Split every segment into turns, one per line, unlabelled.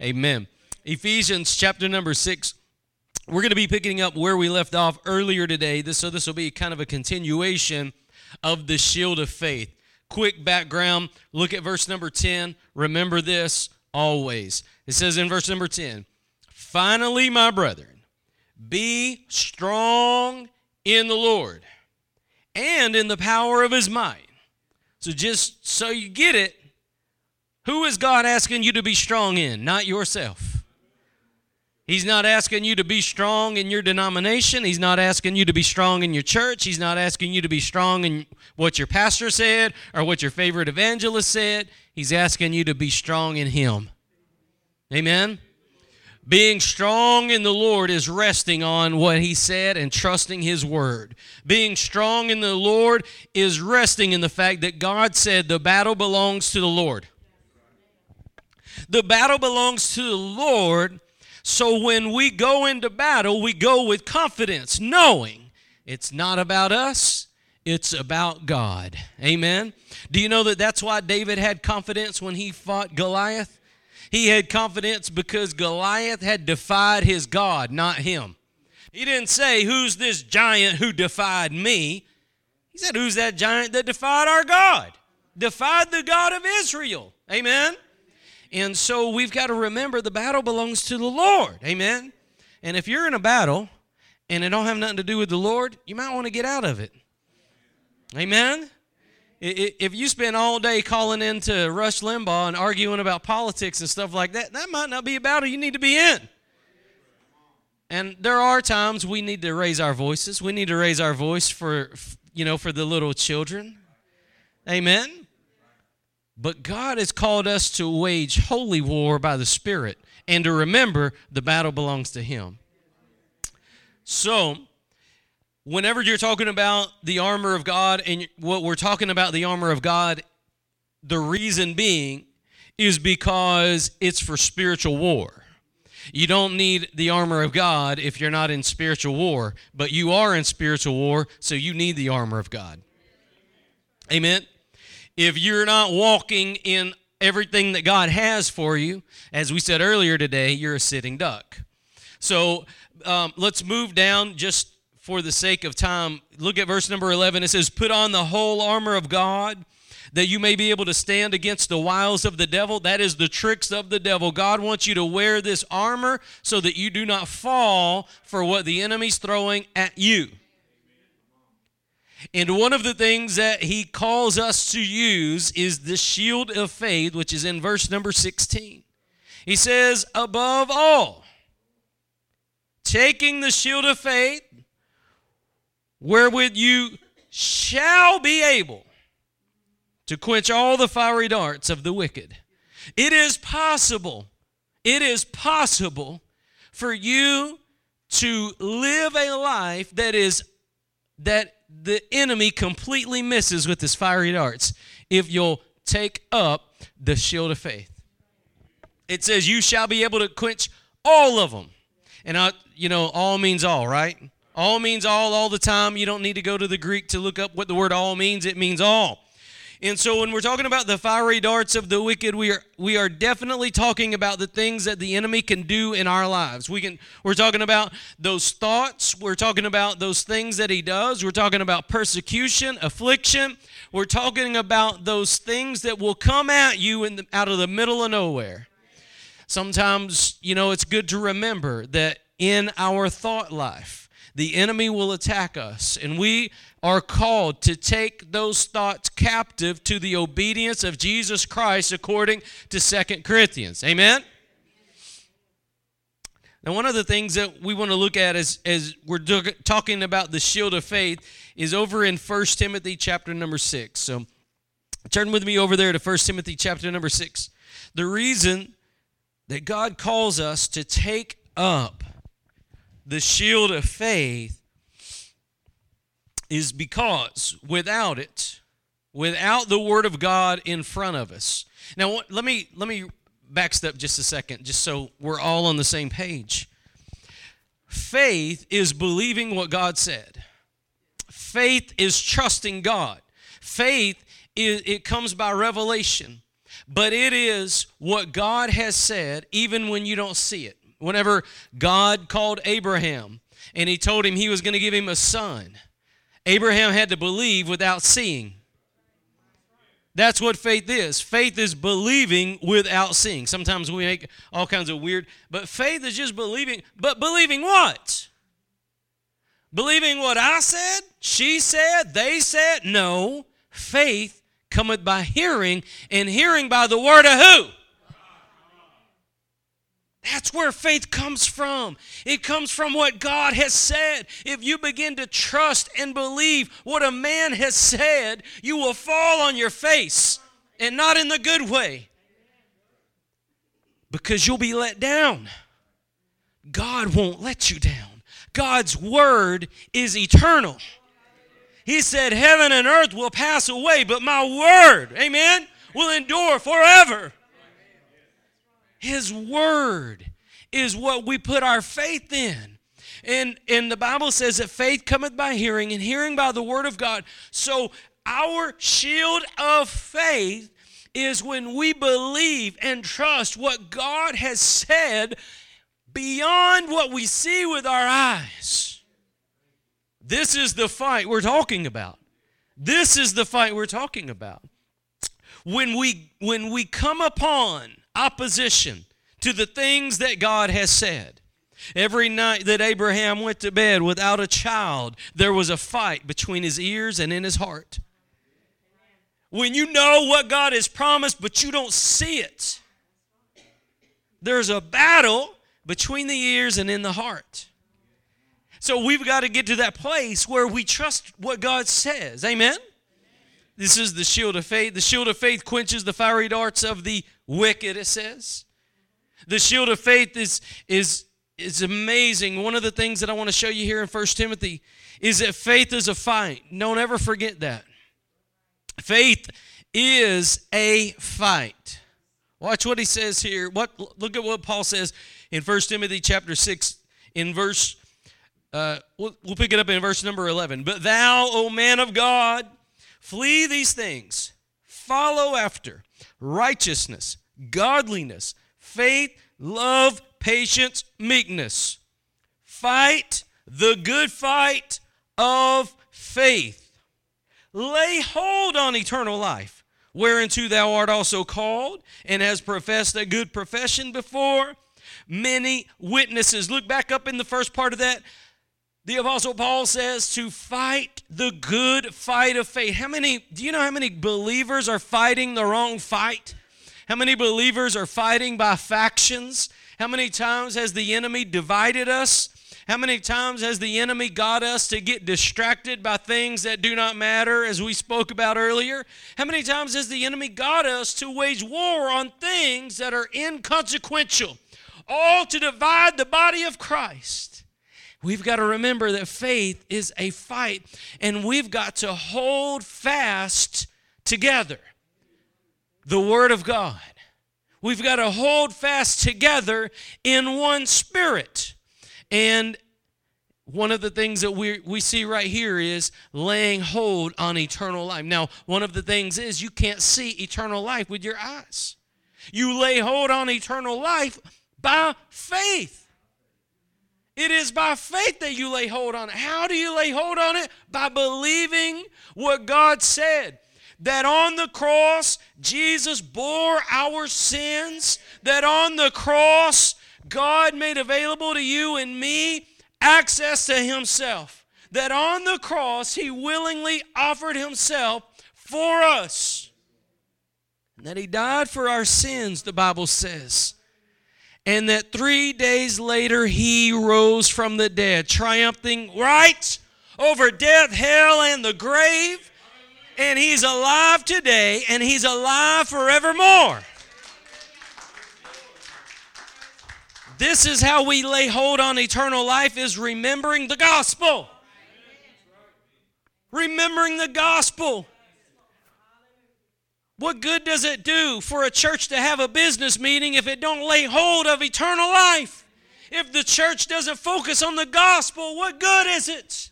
Amen. Ephesians chapter number 6. We're going to be picking up where we left off earlier today. This, so this will be kind of a continuation of the shield of faith. Quick background look at verse number 10. Remember this always. It says in verse number 10 Finally, my brethren, be strong in the Lord and in the power of his might. So, just so you get it, who is God asking you to be strong in? Not yourself. He's not asking you to be strong in your denomination. He's not asking you to be strong in your church. He's not asking you to be strong in what your pastor said or what your favorite evangelist said. He's asking you to be strong in Him. Amen? Being strong in the Lord is resting on what He said and trusting His word. Being strong in the Lord is resting in the fact that God said the battle belongs to the Lord. The battle belongs to the Lord so when we go into battle, we go with confidence, knowing it's not about us, it's about God. Amen. Do you know that that's why David had confidence when he fought Goliath? He had confidence because Goliath had defied his God, not him. He didn't say, Who's this giant who defied me? He said, Who's that giant that defied our God? Defied the God of Israel. Amen. And so we've got to remember the battle belongs to the Lord. Amen. And if you're in a battle and it don't have nothing to do with the Lord, you might want to get out of it. Amen. If you spend all day calling into Rush Limbaugh and arguing about politics and stuff like that, that might not be a battle you need to be in. And there are times we need to raise our voices. We need to raise our voice for, you know, for the little children. Amen. But God has called us to wage holy war by the Spirit and to remember the battle belongs to Him. So, whenever you're talking about the armor of God and what we're talking about the armor of God, the reason being is because it's for spiritual war. You don't need the armor of God if you're not in spiritual war, but you are in spiritual war, so you need the armor of God. Amen if you're not walking in everything that God has for you, as we said earlier today, you're a sitting duck. So um, let's move down just for the sake of time. Look at verse number 11. It says, Put on the whole armor of God that you may be able to stand against the wiles of the devil. That is the tricks of the devil. God wants you to wear this armor so that you do not fall for what the enemy's throwing at you. And one of the things that he calls us to use is the shield of faith, which is in verse number 16. He says, above all, taking the shield of faith, wherewith you shall be able to quench all the fiery darts of the wicked. It is possible, it is possible for you to live a life that is that the enemy completely misses with his fiery darts if you'll take up the shield of faith. It says, You shall be able to quench all of them. And, I, you know, all means all, right? All means all, all the time. You don't need to go to the Greek to look up what the word all means. It means all. And so when we're talking about the fiery darts of the wicked, we are we are definitely talking about the things that the enemy can do in our lives. We can we're talking about those thoughts, we're talking about those things that he does, we're talking about persecution, affliction, we're talking about those things that will come at you in the, out of the middle of nowhere. Sometimes, you know, it's good to remember that in our thought life, the enemy will attack us and we are called to take those thoughts captive to the obedience of Jesus Christ according to Second Corinthians. Amen? Now, one of the things that we want to look at as, as we're do- talking about the shield of faith is over in First Timothy chapter number 6. So turn with me over there to First Timothy chapter number 6. The reason that God calls us to take up the shield of faith is because without it, without the Word of God in front of us. Now, let me let me backstep just a second, just so we're all on the same page. Faith is believing what God said. Faith is trusting God. Faith is, it comes by revelation. but it is what God has said, even when you don't see it. Whenever God called Abraham and he told him he was going to give him a son, Abraham had to believe without seeing. That's what faith is. Faith is believing without seeing. Sometimes we make all kinds of weird, but faith is just believing. But believing what? Believing what I said, she said, they said? No. Faith cometh by hearing, and hearing by the word of who? That's where faith comes from. It comes from what God has said. If you begin to trust and believe what a man has said, you will fall on your face and not in the good way because you'll be let down. God won't let you down. God's word is eternal. He said, Heaven and earth will pass away, but my word, amen, will endure forever. His word is what we put our faith in. And, and the Bible says that faith cometh by hearing, and hearing by the word of God. So our shield of faith is when we believe and trust what God has said beyond what we see with our eyes. This is the fight we're talking about. This is the fight we're talking about. When we when we come upon opposition to the things that God has said. Every night that Abraham went to bed without a child, there was a fight between his ears and in his heart. When you know what God has promised, but you don't see it, there's a battle between the ears and in the heart. So we've got to get to that place where we trust what God says. Amen? This is the shield of faith. The shield of faith quenches the fiery darts of the wicked, it says. The shield of faith is, is, is amazing. One of the things that I want to show you here in 1 Timothy is that faith is a fight. Don't ever forget that. Faith is a fight. Watch what he says here. What look at what Paul says in 1 Timothy chapter 6 in verse uh, we'll, we'll pick it up in verse number 11. But thou, O man of God, flee these things, follow after righteousness, godliness, faith, love, patience, meekness. Fight the good fight of faith. Lay hold on eternal life, whereunto thou art also called, and has professed a good profession before many witnesses. Look back up in the first part of that. The Apostle Paul says to fight the good fight of faith. How many, do you know how many believers are fighting the wrong fight? How many believers are fighting by factions? How many times has the enemy divided us? How many times has the enemy got us to get distracted by things that do not matter, as we spoke about earlier? How many times has the enemy got us to wage war on things that are inconsequential, all to divide the body of Christ? We've got to remember that faith is a fight, and we've got to hold fast together the Word of God. We've got to hold fast together in one spirit. And one of the things that we, we see right here is laying hold on eternal life. Now, one of the things is you can't see eternal life with your eyes. You lay hold on eternal life by faith. It is by faith that you lay hold on it. How do you lay hold on it? By believing what God said that on the cross, Jesus bore our sins, that on the cross, God made available to you and me access to Himself, that on the cross, He willingly offered Himself for us, and that He died for our sins, the Bible says. And that three days later he rose from the dead, triumphing right over death, hell, and the grave and He's alive today, and He's alive forevermore. This is how we lay hold on eternal life is remembering the gospel. Remembering the gospel. What good does it do for a church to have a business meeting if it don't lay hold of eternal life? If the church doesn't focus on the gospel, what good is it?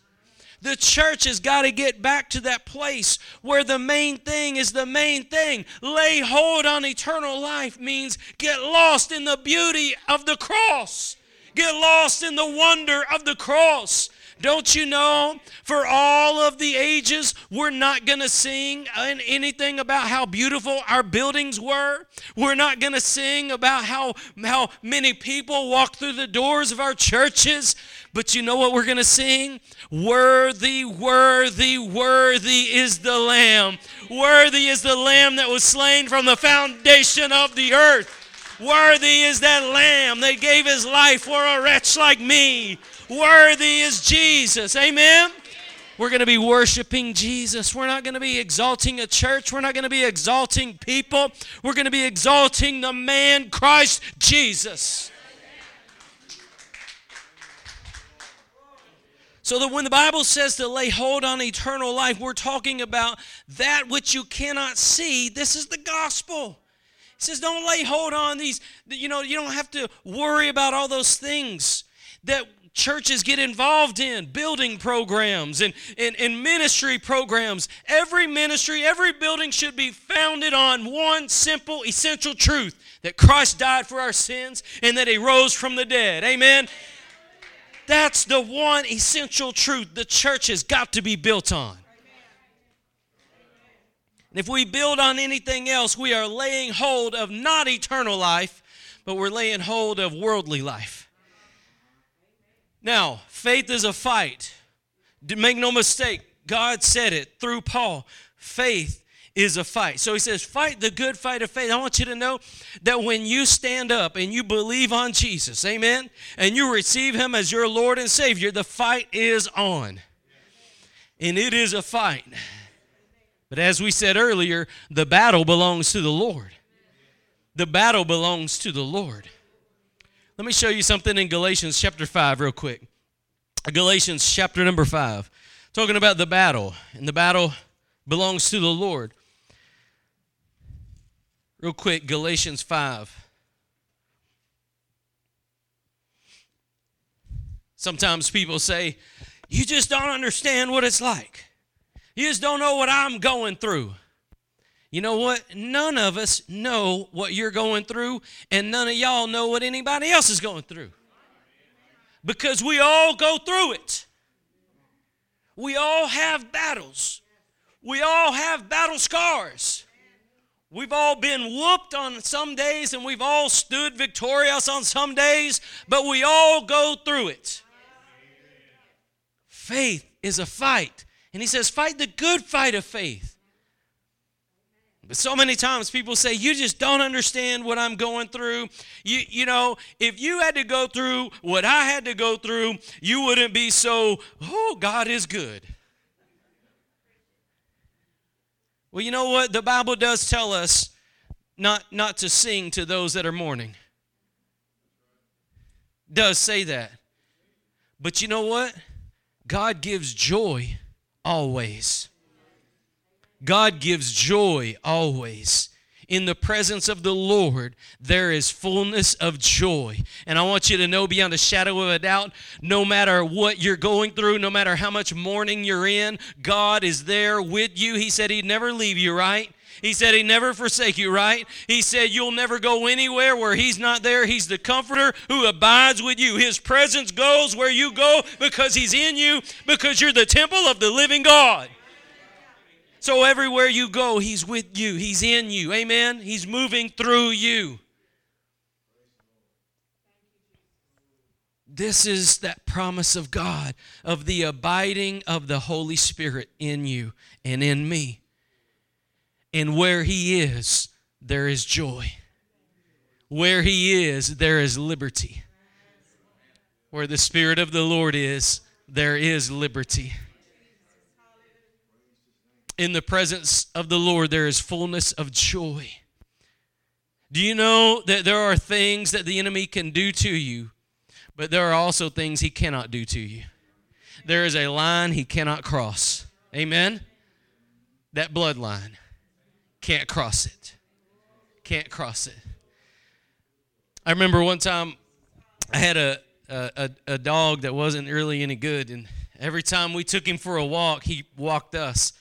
The church has got to get back to that place where the main thing is the main thing. Lay hold on eternal life means get lost in the beauty of the cross, get lost in the wonder of the cross. Don't you know, for all of the ages, we're not going to sing anything about how beautiful our buildings were. We're not going to sing about how, how many people walk through the doors of our churches. But you know what we're going to sing? Worthy, worthy, worthy is the Lamb. Worthy is the Lamb that was slain from the foundation of the earth. Worthy is that Lamb that gave his life for a wretch like me. Worthy is Jesus. Amen. We're going to be worshiping Jesus. We're not going to be exalting a church. We're not going to be exalting people. We're going to be exalting the man Christ Jesus. So that when the Bible says to lay hold on eternal life, we're talking about that which you cannot see. This is the gospel. He says, don't lay hold on these, you know, you don't have to worry about all those things that churches get involved in building programs and, and, and, ministry programs. Every ministry, every building should be founded on one simple, essential truth that Christ died for our sins and that He rose from the dead. Amen. That's the one essential truth the church has got to be built on. And if we build on anything else, we are laying hold of not eternal life, but we're laying hold of worldly life. Now, faith is a fight. Make no mistake, God said it through Paul. Faith is a fight. So he says, Fight the good fight of faith. I want you to know that when you stand up and you believe on Jesus, amen, and you receive him as your Lord and Savior, the fight is on. And it is a fight. But as we said earlier, the battle belongs to the Lord. The battle belongs to the Lord. Let me show you something in Galatians chapter 5, real quick. Galatians chapter number 5, talking about the battle, and the battle belongs to the Lord. Real quick, Galatians 5. Sometimes people say, You just don't understand what it's like. You just don't know what I'm going through. You know what? None of us know what you're going through, and none of y'all know what anybody else is going through. Because we all go through it. We all have battles. We all have battle scars. We've all been whooped on some days and we've all stood victorious on some days, but we all go through it. Faith is a fight. And he says, fight the good fight of faith. But so many times people say, You just don't understand what I'm going through. You, you know, if you had to go through what I had to go through, you wouldn't be so, oh, God is good. Well, you know what? The Bible does tell us not, not to sing to those that are mourning. Does say that. But you know what? God gives joy always. God gives joy always in the presence of the Lord, there is fullness of joy. And I want you to know beyond a shadow of a doubt no matter what you're going through, no matter how much mourning you're in, God is there with you. He said He'd never leave you, right? He said He'd never forsake you, right? He said you'll never go anywhere where He's not there. He's the comforter who abides with you. His presence goes where you go because He's in you, because you're the temple of the living God. So everywhere you go, He's with you, He's in you. Amen? He's moving through you. This is that promise of God, of the abiding of the Holy Spirit in you and in me. And where He is, there is joy. Where He is, there is liberty. Where the Spirit of the Lord is, there is liberty. In the presence of the Lord, there is fullness of joy. Do you know that there are things that the enemy can do to you, but there are also things he cannot do to you? There is a line he cannot cross. Amen? That bloodline. Can't cross it. Can't cross it. I remember one time I had a, a, a dog that wasn't really any good, and Every time we took him for a walk, he walked us,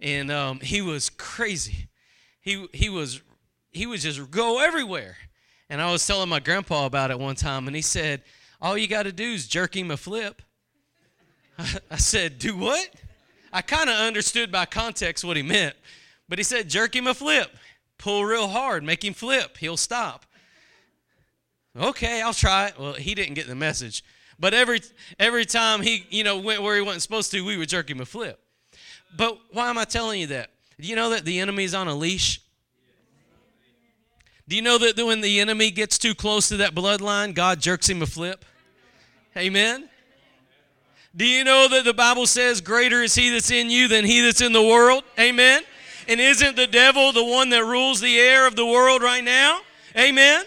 and um, he was crazy. He he was he was just go everywhere. And I was telling my grandpa about it one time, and he said, "All you got to do is jerk him a flip." I said, "Do what?" I kind of understood by context what he meant, but he said, "Jerk him a flip, pull real hard, make him flip, he'll stop." Okay, I'll try it. Well, he didn't get the message. But every every time he, you know, went where he wasn't supposed to, we would jerk him a flip. But why am I telling you that? Do you know that the enemy's on a leash? Do you know that when the enemy gets too close to that bloodline, God jerks him a flip? Amen. Do you know that the Bible says, Greater is he that's in you than he that's in the world? Amen. And isn't the devil the one that rules the air of the world right now? Amen.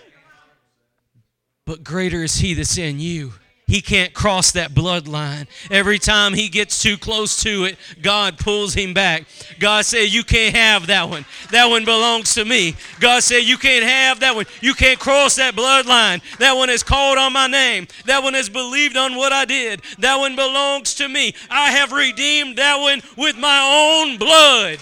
But greater is he that's in you he can't cross that bloodline. Every time he gets too close to it, God pulls him back. God said, You can't have that one. That one belongs to me. God said, You can't have that one. You can't cross that bloodline. That one is called on my name. That one has believed on what I did. That one belongs to me. I have redeemed that one with my own blood.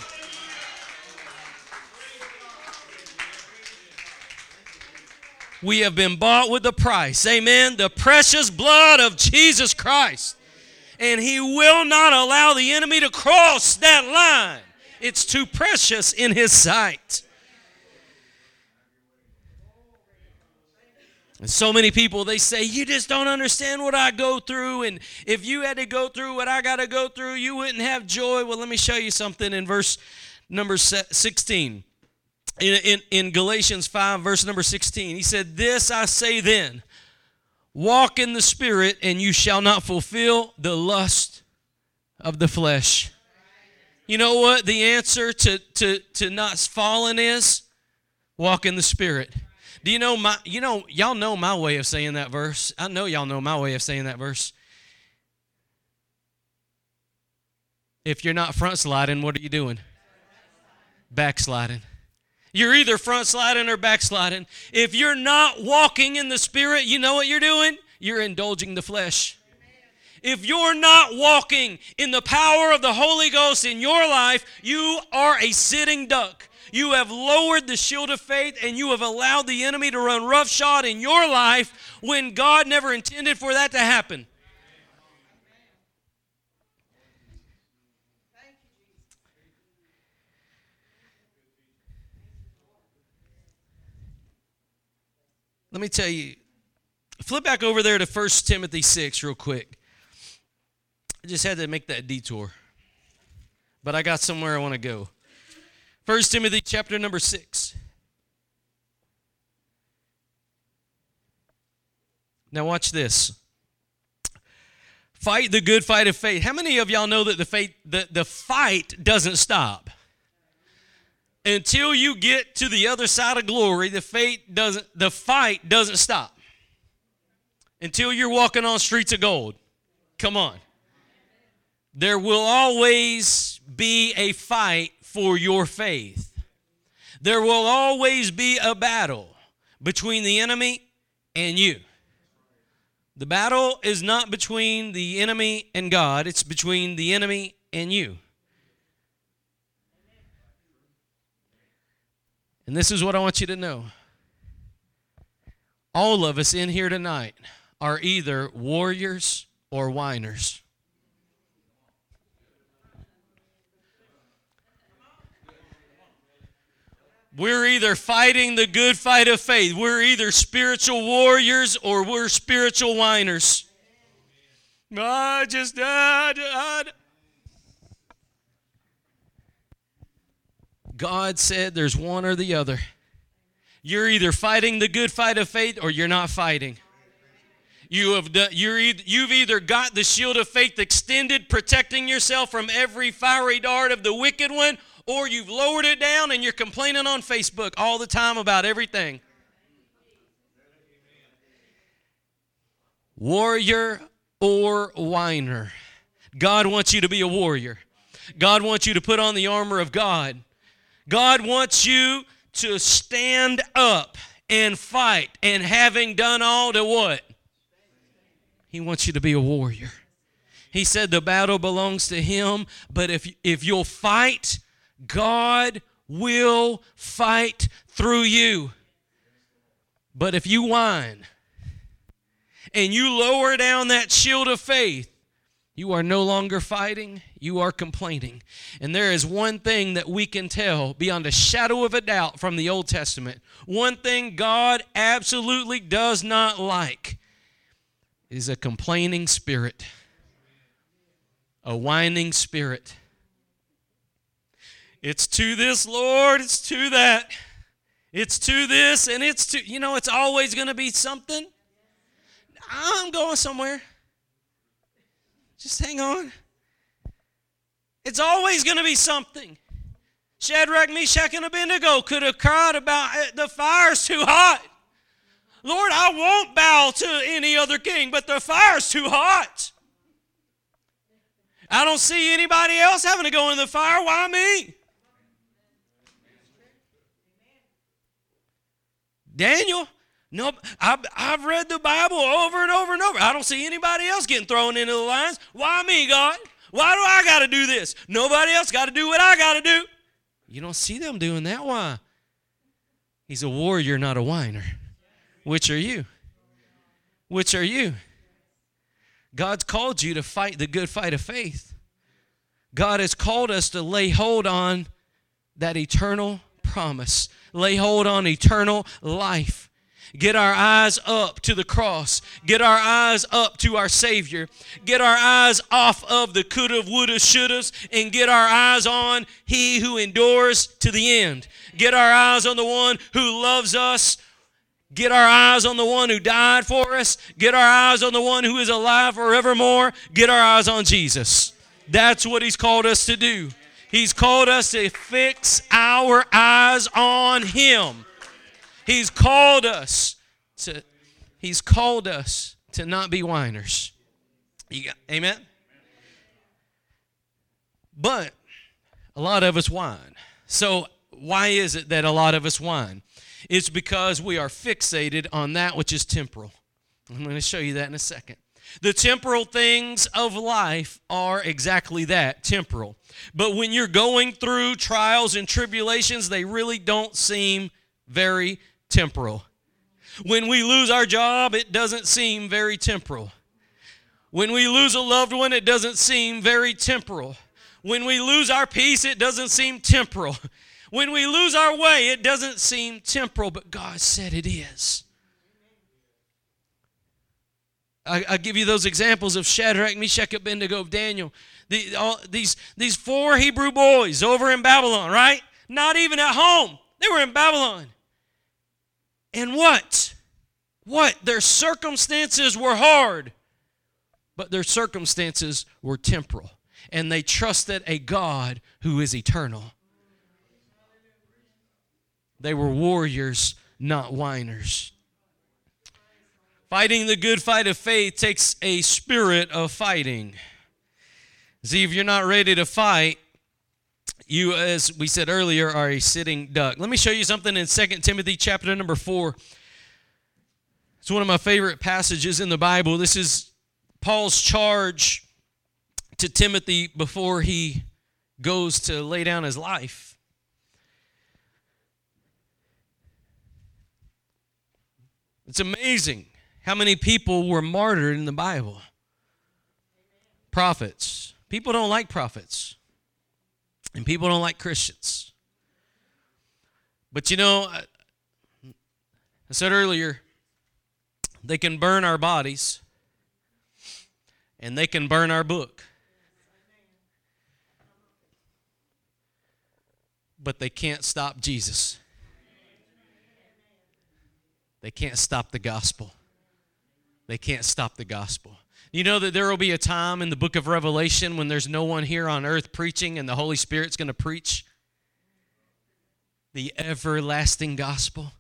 We have been bought with a price. Amen. The precious blood of Jesus Christ. And He will not allow the enemy to cross that line. It's too precious in His sight. And so many people, they say, You just don't understand what I go through. And if you had to go through what I got to go through, you wouldn't have joy. Well, let me show you something in verse number 16 in, in, in Galatians 5, verse number 16. He said, This I say then, walk in the Spirit, and you shall not fulfill the lust of the flesh. You know what the answer to, to, to not falling is? Walk in the Spirit. Do you know my you know y'all know my way of saying that verse? I know y'all know my way of saying that verse. If you're not front sliding, what are you doing? Backsliding. You're either front sliding or backsliding. If you're not walking in the Spirit, you know what you're doing? You're indulging the flesh. If you're not walking in the power of the Holy Ghost in your life, you are a sitting duck. You have lowered the shield of faith and you have allowed the enemy to run roughshod in your life when God never intended for that to happen. Let me tell you, flip back over there to 1 Timothy 6 real quick. I just had to make that detour. But I got somewhere I want to go. 1 Timothy chapter number 6. Now watch this. Fight the good fight of faith. How many of y'all know that the faith the, the fight doesn't stop? Until you get to the other side of glory, the faith doesn't the fight doesn't stop. Until you're walking on streets of gold. Come on. There will always be a fight for your faith. There will always be a battle between the enemy and you. The battle is not between the enemy and God, it's between the enemy and you. And this is what I want you to know. All of us in here tonight are either warriors or whiners. We're either fighting the good fight of faith. We're either spiritual warriors or we're spiritual whiners. I just, I, I, God said there's one or the other. You're either fighting the good fight of faith or you're not fighting. You have done, you're either, you've either got the shield of faith extended, protecting yourself from every fiery dart of the wicked one, or you've lowered it down and you're complaining on Facebook all the time about everything. Warrior or whiner. God wants you to be a warrior. God wants you to put on the armor of God. God wants you to stand up and fight. And having done all to what? He wants you to be a warrior. He said the battle belongs to him, but if if you'll fight, God will fight through you. But if you whine and you lower down that shield of faith, you are no longer fighting, you are complaining. And there is one thing that we can tell beyond a shadow of a doubt from the Old Testament. One thing God absolutely does not like is a complaining spirit, a whining spirit. It's to this, Lord, it's to that. It's to this, and it's to, you know, it's always going to be something. I'm going somewhere. Just hang on. It's always going to be something. Shadrach, Meshach, and Abednego could have cried about eh, the fire's too hot. Lord, I won't bow to any other king, but the fire's too hot. I don't see anybody else having to go in the fire. Why me? Daniel, Nope. I've, I've read the Bible over and over and over. I don't see anybody else getting thrown into the lions. Why me, God? Why do I got to do this? Nobody else got to do what I got to do. You don't see them doing that. Why? He's a warrior, not a whiner. Which are you? Which are you? God's called you to fight the good fight of faith. God has called us to lay hold on that eternal promise, lay hold on eternal life. Get our eyes up to the cross. Get our eyes up to our Savior. Get our eyes off of the coulda, woulda, shouldas, and get our eyes on He who endures to the end. Get our eyes on the one who loves us. Get our eyes on the one who died for us. Get our eyes on the one who is alive forevermore. Get our eyes on Jesus. That's what He's called us to do. He's called us to fix our eyes on Him. He's called us to He's called us to not be whiners. Got, amen. But a lot of us whine. So why is it that a lot of us whine? It's because we are fixated on that which is temporal. I'm going to show you that in a second. The temporal things of life are exactly that temporal. But when you're going through trials and tribulations, they really don't seem very temporal. When we lose our job, it doesn't seem very temporal. When we lose a loved one, it doesn't seem very temporal. When we lose our peace, it doesn't seem temporal. When we lose our way, it doesn't seem temporal, but God said it is. I, I give you those examples of Shadrach, Meshach, Abednego, of Daniel. The, all, these, these four Hebrew boys over in Babylon, right? Not even at home. They were in Babylon. And what? What? Their circumstances were hard, but their circumstances were temporal. And they trusted a God who is eternal. They were warriors, not whiners. Fighting the good fight of faith takes a spirit of fighting. See, if you're not ready to fight, you, as we said earlier, are a sitting duck. Let me show you something in 2 Timothy chapter number 4. It's one of my favorite passages in the Bible. This is Paul's charge to Timothy before he goes to lay down his life. It's amazing how many people were martyred in the Bible. Prophets. People don't like prophets. And people don't like Christians. But you know, I, said earlier, they can burn our bodies and they can burn our book. But they can't stop Jesus. They can't stop the gospel. They can't stop the gospel. You know that there will be a time in the book of Revelation when there's no one here on earth preaching and the Holy Spirit's going to preach the everlasting gospel.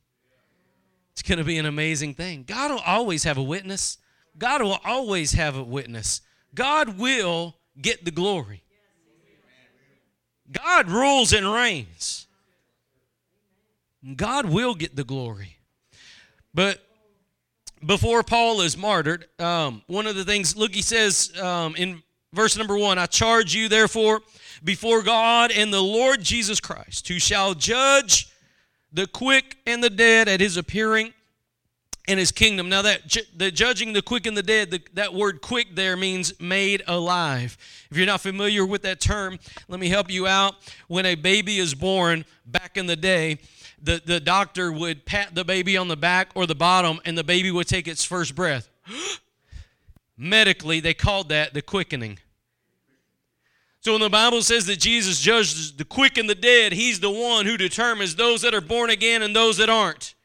It's going to be an amazing thing. God will always have a witness. God will always have a witness. God will get the glory. God rules and reigns. God will get the glory. But before Paul is martyred, um, one of the things, look, he says um, in verse number one I charge you, therefore, before God and the Lord Jesus Christ, who shall judge the quick and the dead at his appearing in his kingdom. Now, that the judging the quick and the dead, the, that word quick there means made alive. If you're not familiar with that term, let me help you out. When a baby is born back in the day, the, the doctor would pat the baby on the back or the bottom, and the baby would take its first breath. Medically, they called that the quickening. So when the Bible says that Jesus judges the quick and the dead, he's the one who determines those that are born again and those that aren't.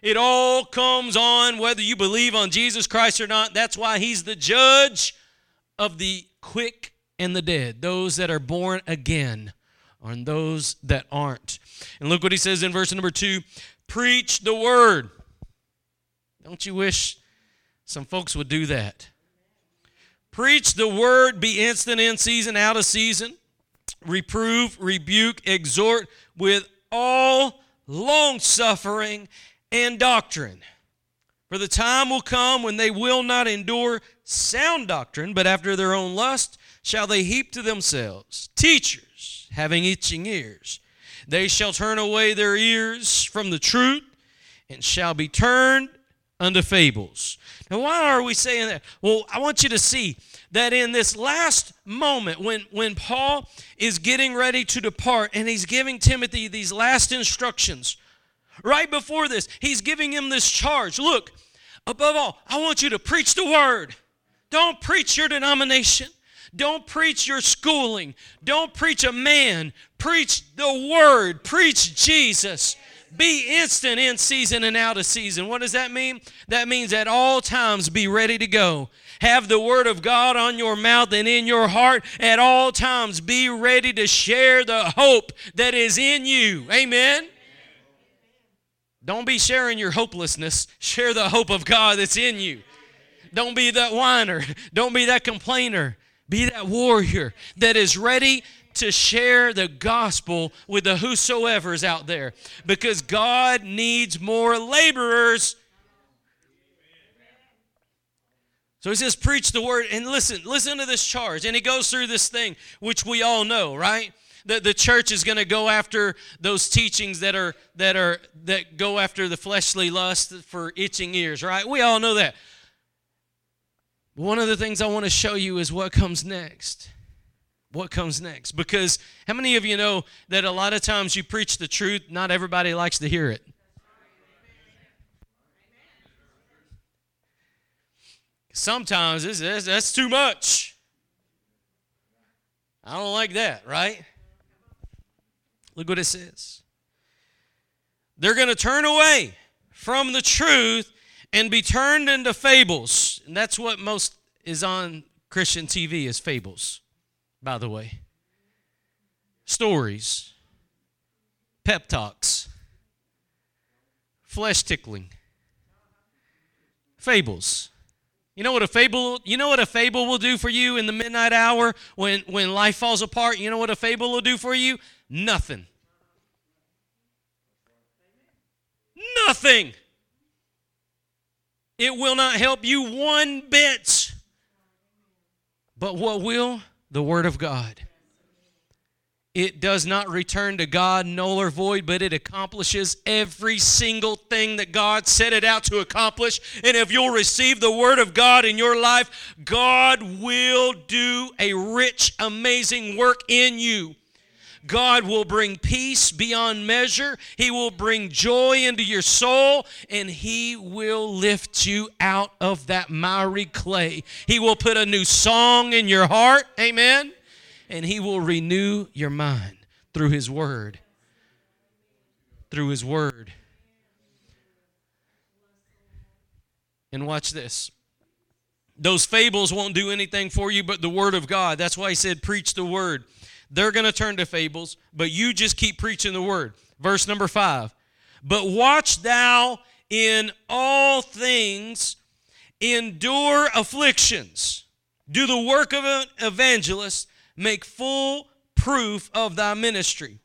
It all comes on whether you believe on Jesus Christ or not. That's why he's the judge of the quick and the dead, those that are born again and those that aren't. And look what he says in verse number 2, preach the word. Don't you wish some folks would do that? Preach the word, be instant in season, out of season. Reprove, rebuke, exhort with all long suffering and doctrine. For the time will come when they will not endure sound doctrine, but after their own lust shall they heap to themselves teachers having itching ears. They shall turn away their ears from the truth and shall be turned unto fables. Now, why are we saying that? Well, I want you to see that in this last moment, when, when Paul is getting ready to depart and he's giving Timothy these last instructions, right before this, he's giving him this charge. Look, above all, I want you to preach the word. Don't preach your denomination. Don't preach your schooling. Don't preach a man. Preach the word. Preach Jesus. Be instant in season and out of season. What does that mean? That means at all times be ready to go. Have the word of God on your mouth and in your heart at all times. Be ready to share the hope that is in you. Amen. Don't be sharing your hopelessness. Share the hope of God that's in you. Don't be that whiner. Don't be that complainer. Be that warrior that is ready to share the gospel with the whosoever is out there because God needs more laborers. So he says, preach the word and listen, listen to this charge. And he goes through this thing, which we all know, right? That the church is going to go after those teachings that are that are that go after the fleshly lust for itching ears, right? We all know that. One of the things I want to show you is what comes next what comes next. Because how many of you know that a lot of times you preach the truth, not everybody likes to hear it? Sometimes it's, it's, that's too much. I don't like that, right? Look what it says. They're going to turn away from the truth and be turned into fables. And that's what most is on Christian TV is fables by the way. Stories, pep talks, flesh tickling, fables. You know what a fable you know what a fable will do for you in the midnight hour when when life falls apart? You know what a fable will do for you? Nothing. Nothing. It will not help you one bit. But what will? the Word of God. It does not return to God null or void, but it accomplishes every single thing that God set it out to accomplish. And if you'll receive the Word of God in your life, God will do a rich, amazing work in you. God will bring peace beyond measure. He will bring joy into your soul, and He will lift you out of that miry clay. He will put a new song in your heart. Amen. And He will renew your mind through His Word. Through His Word. And watch this. Those fables won't do anything for you but the Word of God. That's why He said, Preach the Word. They're going to turn to fables, but you just keep preaching the word. Verse number five. But watch thou in all things, endure afflictions, do the work of an evangelist, make full proof of thy ministry.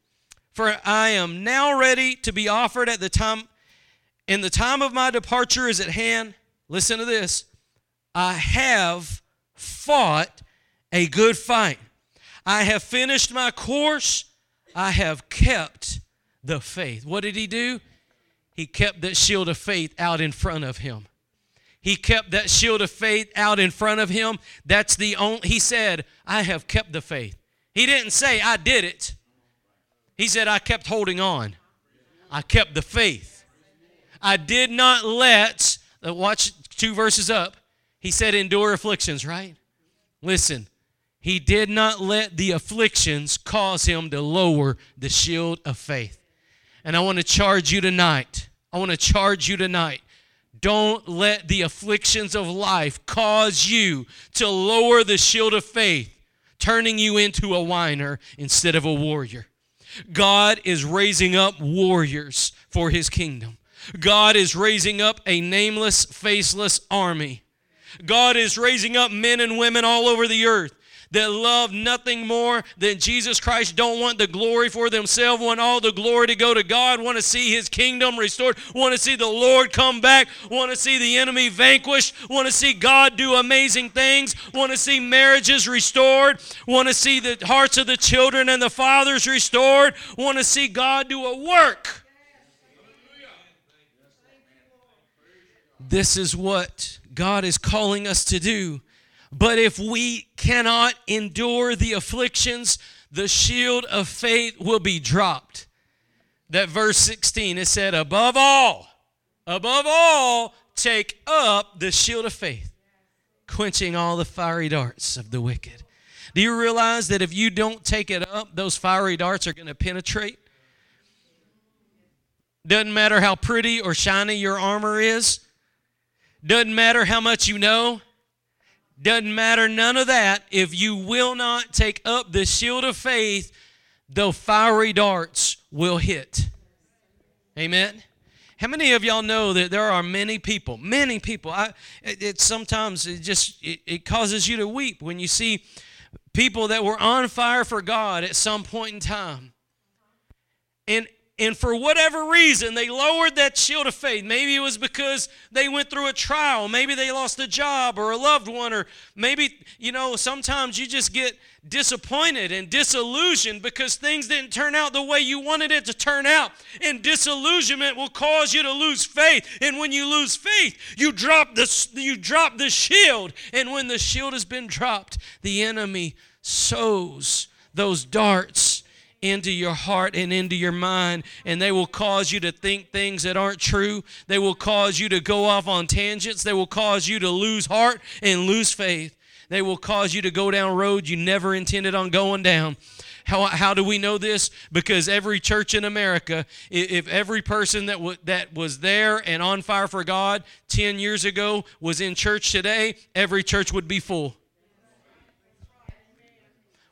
For I am now ready to be offered at the time, and the time of my departure is at hand. Listen to this. I have fought a good fight. I have finished my course. I have kept the faith. What did he do? He kept that shield of faith out in front of him. He kept that shield of faith out in front of him. That's the only, he said, I have kept the faith. He didn't say, I did it. He said, I kept holding on. I kept the faith. I did not let, uh, watch two verses up. He said, endure afflictions, right? Listen, he did not let the afflictions cause him to lower the shield of faith. And I want to charge you tonight. I want to charge you tonight. Don't let the afflictions of life cause you to lower the shield of faith, turning you into a whiner instead of a warrior. God is raising up warriors for his kingdom. God is raising up a nameless, faceless army. God is raising up men and women all over the earth that love nothing more than Jesus Christ, don't want the glory for themselves, want all the glory to go to God, want to see His kingdom restored, want to see the Lord come back, want to see the enemy vanquished, want to see God do amazing things, want to see marriages restored, want to see the hearts of the children and the fathers restored, want to see God do a work. This is what God is calling us to do. But if we cannot endure the afflictions, the shield of faith will be dropped. That verse 16, it said, above all, above all, take up the shield of faith, quenching all the fiery darts of the wicked. Do you realize that if you don't take it up, those fiery darts are going to penetrate? Doesn't matter how pretty or shiny your armor is, doesn't matter how much you know, doesn't matter none of that. If you will not take up the shield of faith, the fiery darts will hit. Amen. How many of y'all know that there are many people, many people? I, it, it sometimes it just it, it causes you to weep when you see people that were on fire for God at some point in time. And and for whatever reason, they lowered that shield of faith. Maybe it was because they went through a trial. Maybe they lost a job or a loved one. Or maybe, you know, sometimes you just get disappointed and disillusioned because things didn't turn out the way you wanted it to turn out. And disillusionment will cause you to lose faith. And when you lose faith, you drop the, you drop the shield. And when the shield has been dropped, the enemy sows those darts into your heart and into your mind, and they will cause you to think things that aren't true. They will cause you to go off on tangents. They will cause you to lose heart and lose faith. They will cause you to go down roads you never intended on going down. How, how do we know this? Because every church in America, if every person that, w- that was there and on fire for God 10 years ago was in church today, every church would be full.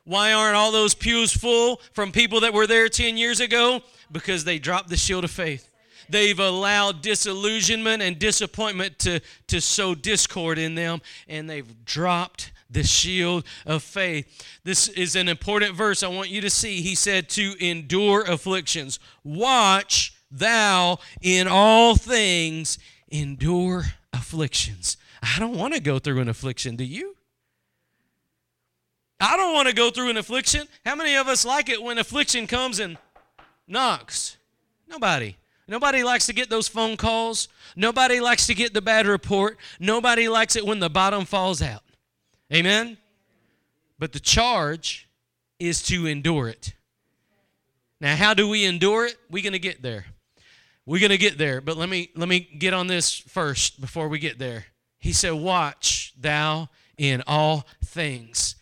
Why aren't all those pews full from people that were there 10 years ago? Because they dropped the shield of faith. They've allowed disillusionment and disappointment to, to sow discord in them, and they've dropped the shield of faith. This is an important verse I want you to see. He said, To endure afflictions. Watch thou in all things endure afflictions. I don't want to go through an affliction, do you? I don't want to go through an affliction. How many of us like it when affliction comes and knocks? Nobody. Nobody likes to get those phone calls. Nobody likes to get the bad report. Nobody likes it when the bottom falls out. Amen? But the charge is to endure it. Now, how do we endure it? We're going to get there. We're going to get there, but let me let me get on this first before we get there. He said, "Watch thou in all things."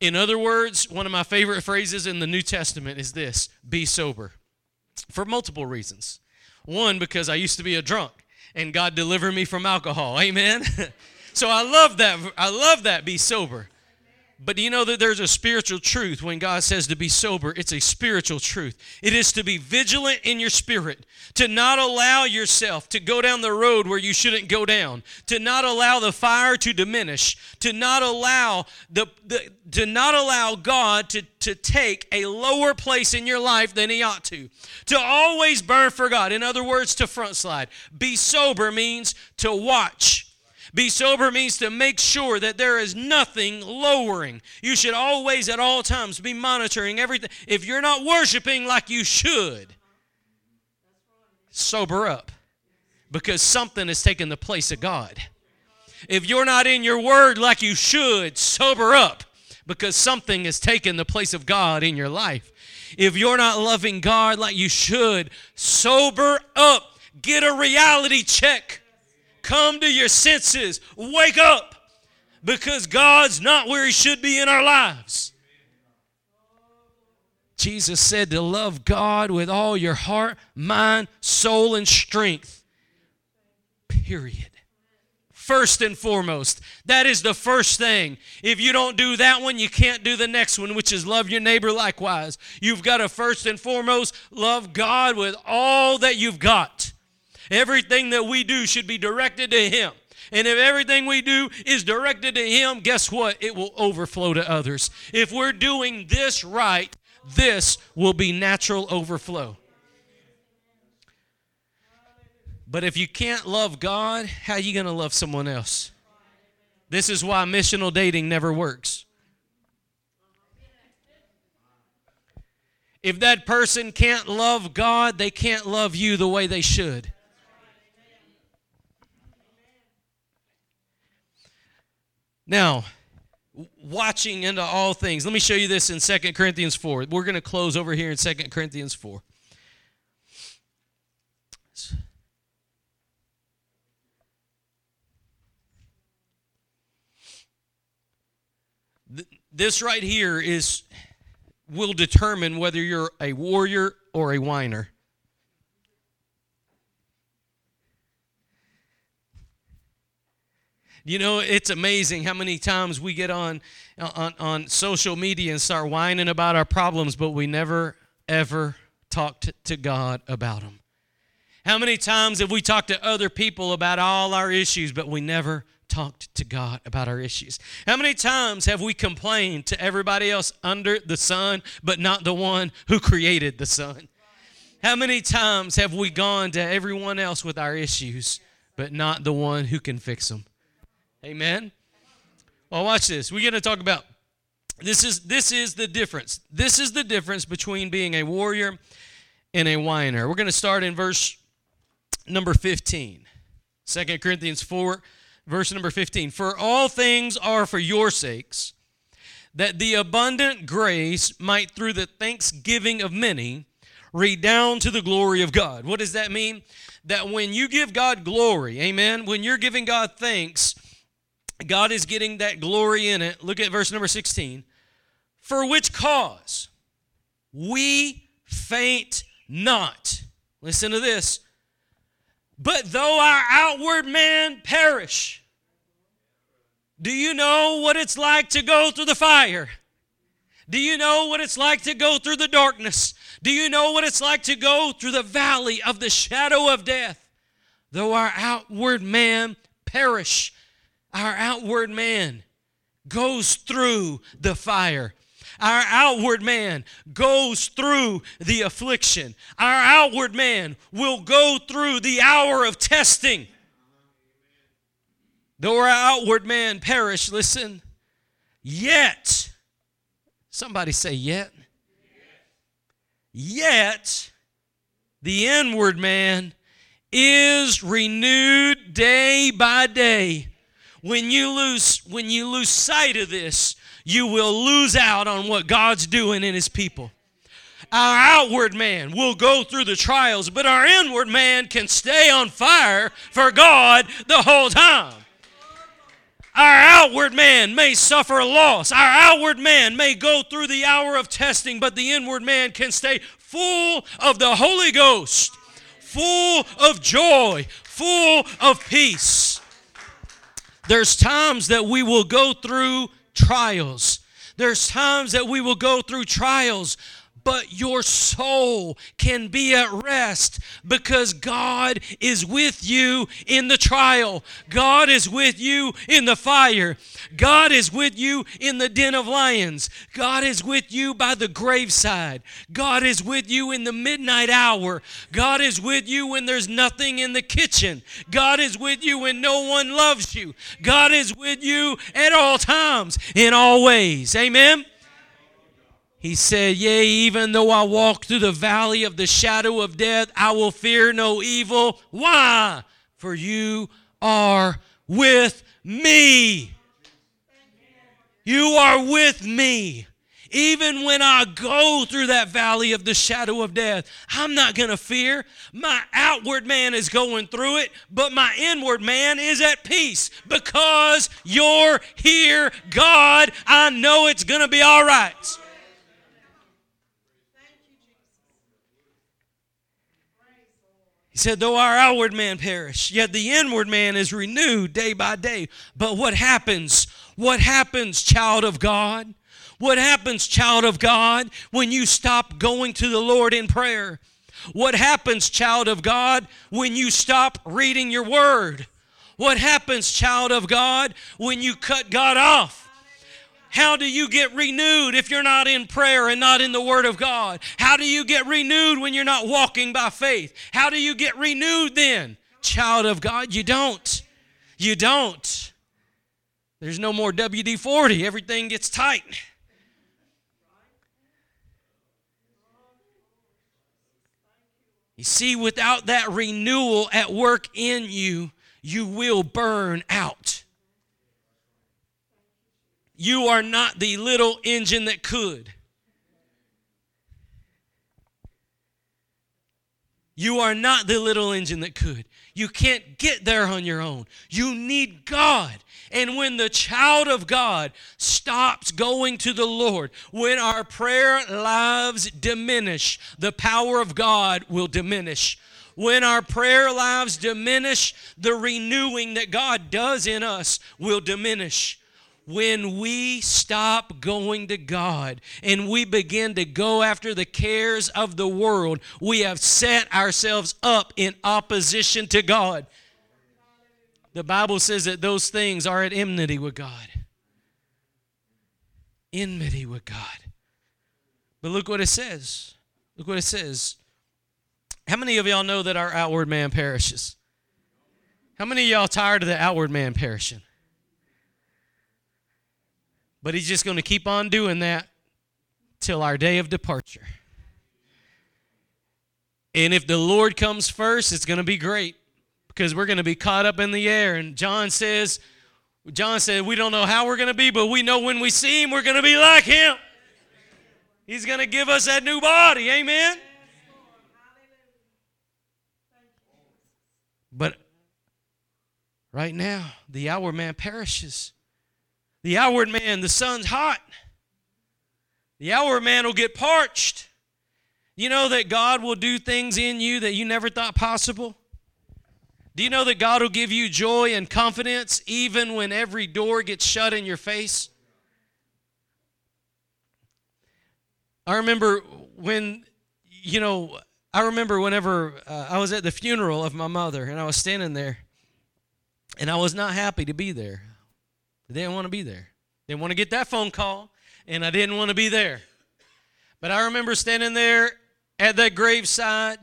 In other words, one of my favorite phrases in the New Testament is this be sober for multiple reasons. One, because I used to be a drunk and God delivered me from alcohol. Amen. so I love that. I love that be sober. But do you know that there's a spiritual truth when God says to be sober? It's a spiritual truth. It is to be vigilant in your spirit, to not allow yourself to go down the road where you shouldn't go down, to not allow the fire to diminish, to not allow the, the to not allow God to, to take a lower place in your life than he ought to. To always burn for God. In other words, to front slide. Be sober means to watch Be sober means to make sure that there is nothing lowering. You should always, at all times, be monitoring everything. If you're not worshiping like you should, sober up because something has taken the place of God. If you're not in your word like you should, sober up because something has taken the place of God in your life. If you're not loving God like you should, sober up. Get a reality check. Come to your senses. Wake up because God's not where He should be in our lives. Jesus said to love God with all your heart, mind, soul, and strength. Period. First and foremost. That is the first thing. If you don't do that one, you can't do the next one, which is love your neighbor likewise. You've got to first and foremost love God with all that you've got. Everything that we do should be directed to Him. And if everything we do is directed to Him, guess what? It will overflow to others. If we're doing this right, this will be natural overflow. But if you can't love God, how are you going to love someone else? This is why missional dating never works. If that person can't love God, they can't love you the way they should. Now, watching into all things. Let me show you this in Second Corinthians 4. We're going to close over here in Second Corinthians 4. This right here is will determine whether you're a warrior or a whiner. You know, it's amazing how many times we get on, on, on social media and start whining about our problems, but we never, ever talk to, to God about them. How many times have we talked to other people about all our issues, but we never talked to God about our issues? How many times have we complained to everybody else under the sun, but not the one who created the sun? How many times have we gone to everyone else with our issues, but not the one who can fix them? Amen. Well, watch this. We're going to talk about this is this is the difference. This is the difference between being a warrior and a whiner. We're going to start in verse number 15. 2 Corinthians 4 verse number 15. For all things are for your sakes, that the abundant grace might through the thanksgiving of many redound to the glory of God. What does that mean? That when you give God glory, amen, when you're giving God thanks, God is getting that glory in it. Look at verse number 16. For which cause we faint not. Listen to this. But though our outward man perish, do you know what it's like to go through the fire? Do you know what it's like to go through the darkness? Do you know what it's like to go through the valley of the shadow of death? Though our outward man perish, our outward man goes through the fire. Our outward man goes through the affliction. Our outward man will go through the hour of testing. Though our outward man perish, listen, yet, somebody say, yet, yet, the inward man is renewed day by day when you lose when you lose sight of this you will lose out on what god's doing in his people our outward man will go through the trials but our inward man can stay on fire for god the whole time our outward man may suffer a loss. Our outward man may go through the hour of testing, but the inward man can stay full of the Holy Ghost, full of joy, full of peace. There's times that we will go through trials. There's times that we will go through trials, but your soul can be at rest because God is with you in the trial. God is with you in the fire. God is with you in the den of lions. God is with you by the graveside. God is with you in the midnight hour. God is with you when there's nothing in the kitchen. God is with you when no one loves you. God is with you at all times, in all ways. Amen. He said, Yea, even though I walk through the valley of the shadow of death, I will fear no evil. Why? For you are with me. You are with me. Even when I go through that valley of the shadow of death, I'm not going to fear. My outward man is going through it, but my inward man is at peace because you're here, God. I know it's going to be all right. He said, Though our outward man perish, yet the inward man is renewed day by day. But what happens? What happens, child of God? What happens, child of God, when you stop going to the Lord in prayer? What happens, child of God, when you stop reading your word? What happens, child of God, when you cut God off? How do you get renewed if you're not in prayer and not in the Word of God? How do you get renewed when you're not walking by faith? How do you get renewed then? Child of God, you don't. You don't. There's no more WD 40, everything gets tight. You see, without that renewal at work in you, you will burn out. You are not the little engine that could. You are not the little engine that could. You can't get there on your own. You need God. And when the child of God stops going to the Lord, when our prayer lives diminish, the power of God will diminish. When our prayer lives diminish, the renewing that God does in us will diminish when we stop going to God and we begin to go after the cares of the world, we have set ourselves up in opposition to God. The Bible says that those things are at enmity with God. Enmity with God. But look what it says. Look what it says. How many of y'all know that our outward man perishes? How many of y'all tired of the outward man perishing? But he's just going to keep on doing that till our day of departure. And if the Lord comes first, it's going to be great because we're going to be caught up in the air. And John says, John said, We don't know how we're going to be, but we know when we see him, we're going to be like him. He's going to give us that new body. Amen. But right now, the hour man perishes. The outward man, the sun's hot. The outward man will get parched. You know that God will do things in you that you never thought possible? Do you know that God will give you joy and confidence even when every door gets shut in your face? I remember when, you know, I remember whenever uh, I was at the funeral of my mother and I was standing there and I was not happy to be there. I didn't want to be there. Didn't want to get that phone call, and I didn't want to be there. But I remember standing there at that graveside,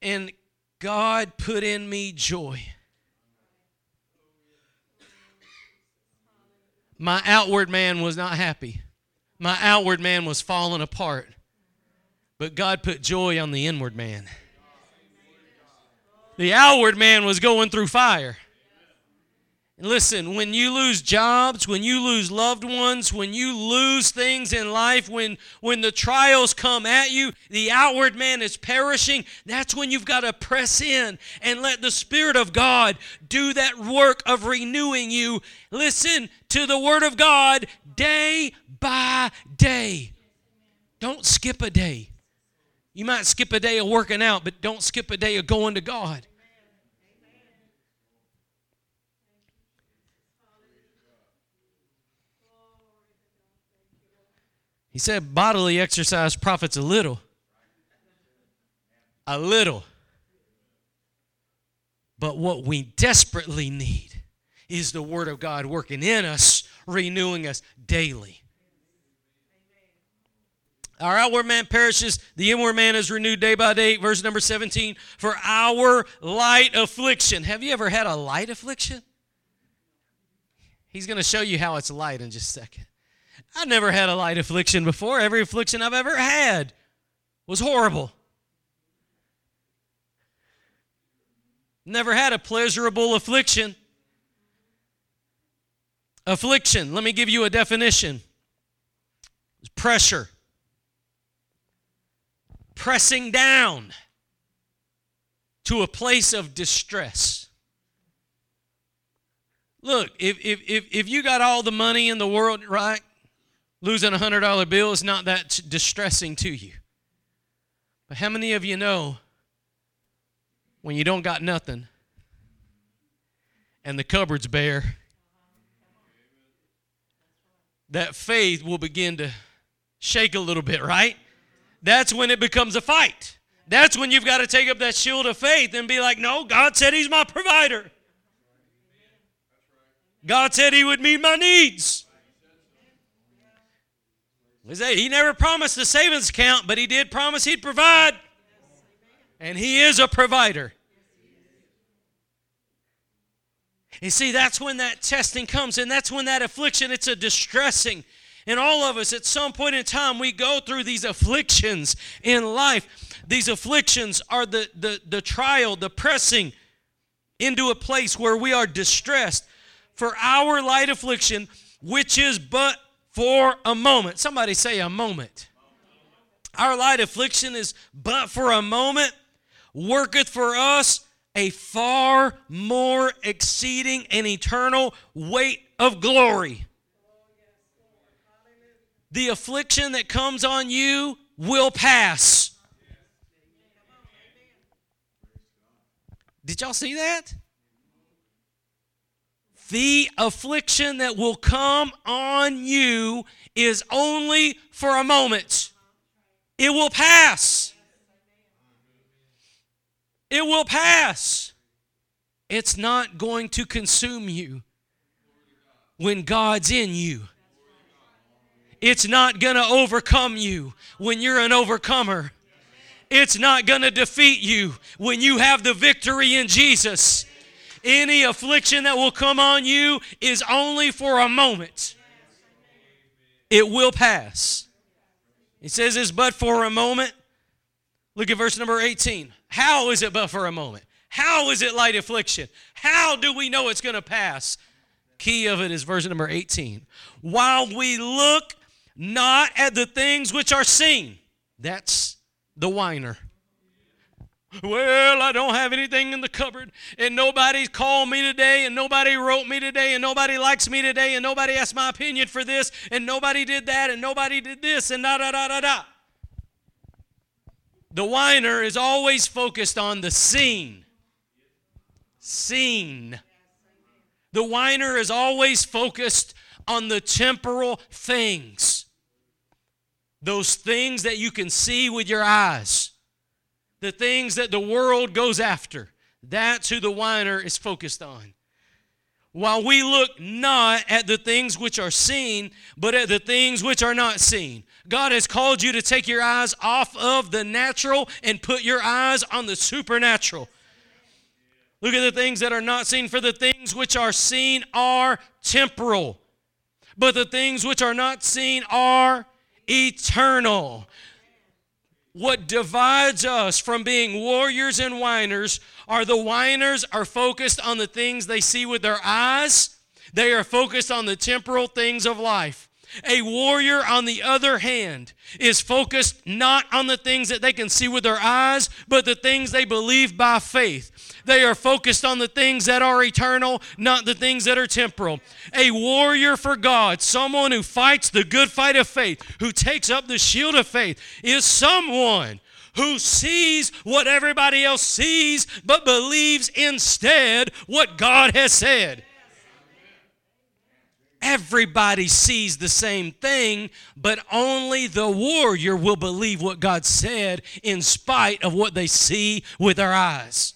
and God put in me joy. My outward man was not happy. My outward man was falling apart. But God put joy on the inward man. The outward man was going through fire. Listen, when you lose jobs, when you lose loved ones, when you lose things in life, when when the trials come at you, the outward man is perishing, that's when you've got to press in and let the spirit of God do that work of renewing you. Listen to the word of God day by day. Don't skip a day. You might skip a day of working out, but don't skip a day of going to God. He said bodily exercise profits a little. A little. But what we desperately need is the Word of God working in us, renewing us daily. Our outward man perishes, the inward man is renewed day by day. Verse number 17 For our light affliction. Have you ever had a light affliction? He's going to show you how it's light in just a second. I never had a light affliction before. Every affliction I've ever had was horrible. Never had a pleasurable affliction. Affliction, let me give you a definition pressure, pressing down to a place of distress. Look, if, if, if, if you got all the money in the world, right, losing a $100 bill is not that distressing to you. But how many of you know when you don't got nothing and the cupboard's bare, that faith will begin to shake a little bit, right? That's when it becomes a fight. That's when you've got to take up that shield of faith and be like, no, God said He's my provider. God said He would meet my needs. He never promised a savings account, but He did promise He'd provide. And He is a provider. You see, that's when that testing comes, and that's when that affliction, it's a distressing. And all of us, at some point in time, we go through these afflictions in life. These afflictions are the, the, the trial, the pressing into a place where we are distressed for our light affliction, which is but for a moment. Somebody say a moment. Our light affliction is but for a moment worketh for us a far more exceeding and eternal weight of glory. The affliction that comes on you will pass. Did y'all see that? The affliction that will come on you is only for a moment, it will pass. It will pass. It's not going to consume you when God's in you. It's not going to overcome you when you're an overcomer. It's not going to defeat you when you have the victory in Jesus. Any affliction that will come on you is only for a moment. It will pass. He says it's but for a moment. Look at verse number 18. How is it but for a moment? How is it light affliction? How do we know it's going to pass? Key of it is verse number 18. While we look not at the things which are seen. That's the whiner. Well, I don't have anything in the cupboard, and nobody called me today, and nobody wrote me today, and nobody likes me today, and nobody asked my opinion for this, and nobody did that, and nobody did this, and da da da da da. The whiner is always focused on the seen. Seen. The whiner is always focused on the temporal things. Those things that you can see with your eyes. The things that the world goes after. That's who the whiner is focused on. While we look not at the things which are seen, but at the things which are not seen. God has called you to take your eyes off of the natural and put your eyes on the supernatural. Look at the things that are not seen, for the things which are seen are temporal, but the things which are not seen are eternal. What divides us from being warriors and whiners are the whiners are focused on the things they see with their eyes. They are focused on the temporal things of life. A warrior, on the other hand, is focused not on the things that they can see with their eyes, but the things they believe by faith. They are focused on the things that are eternal, not the things that are temporal. A warrior for God, someone who fights the good fight of faith, who takes up the shield of faith, is someone who sees what everybody else sees, but believes instead what God has said. everybody sees the same thing, but only the warrior will believe what God said in spite of what they see with their eyes.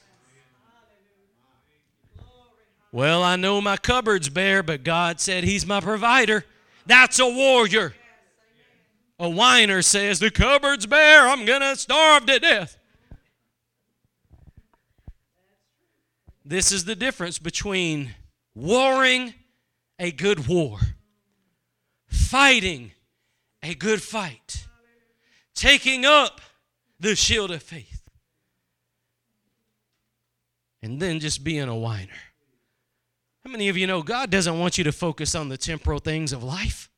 Well, I know my cupboard's bare, but God said He's my provider. That's a warrior. A whiner says, The cupboard's bare, I'm going to starve to death. This is the difference between warring a good war, fighting a good fight, taking up the shield of faith, and then just being a whiner. How many of you know God doesn't want you to focus on the temporal things of life?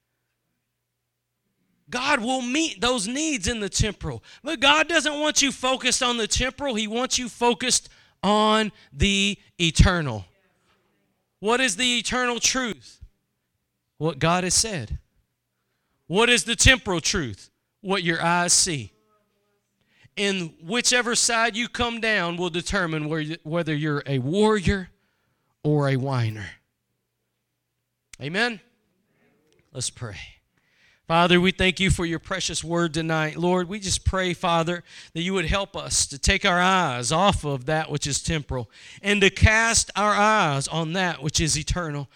God will meet those needs in the temporal. But God doesn't want you focused on the temporal, He wants you focused on the eternal. What is the eternal truth? What God has said. What is the temporal truth? What your eyes see. And whichever side you come down will determine whether you're a warrior or a whiner. Amen? Let's pray. Father, we thank you for your precious word tonight. Lord, we just pray, Father, that you would help us to take our eyes off of that which is temporal and to cast our eyes on that which is eternal.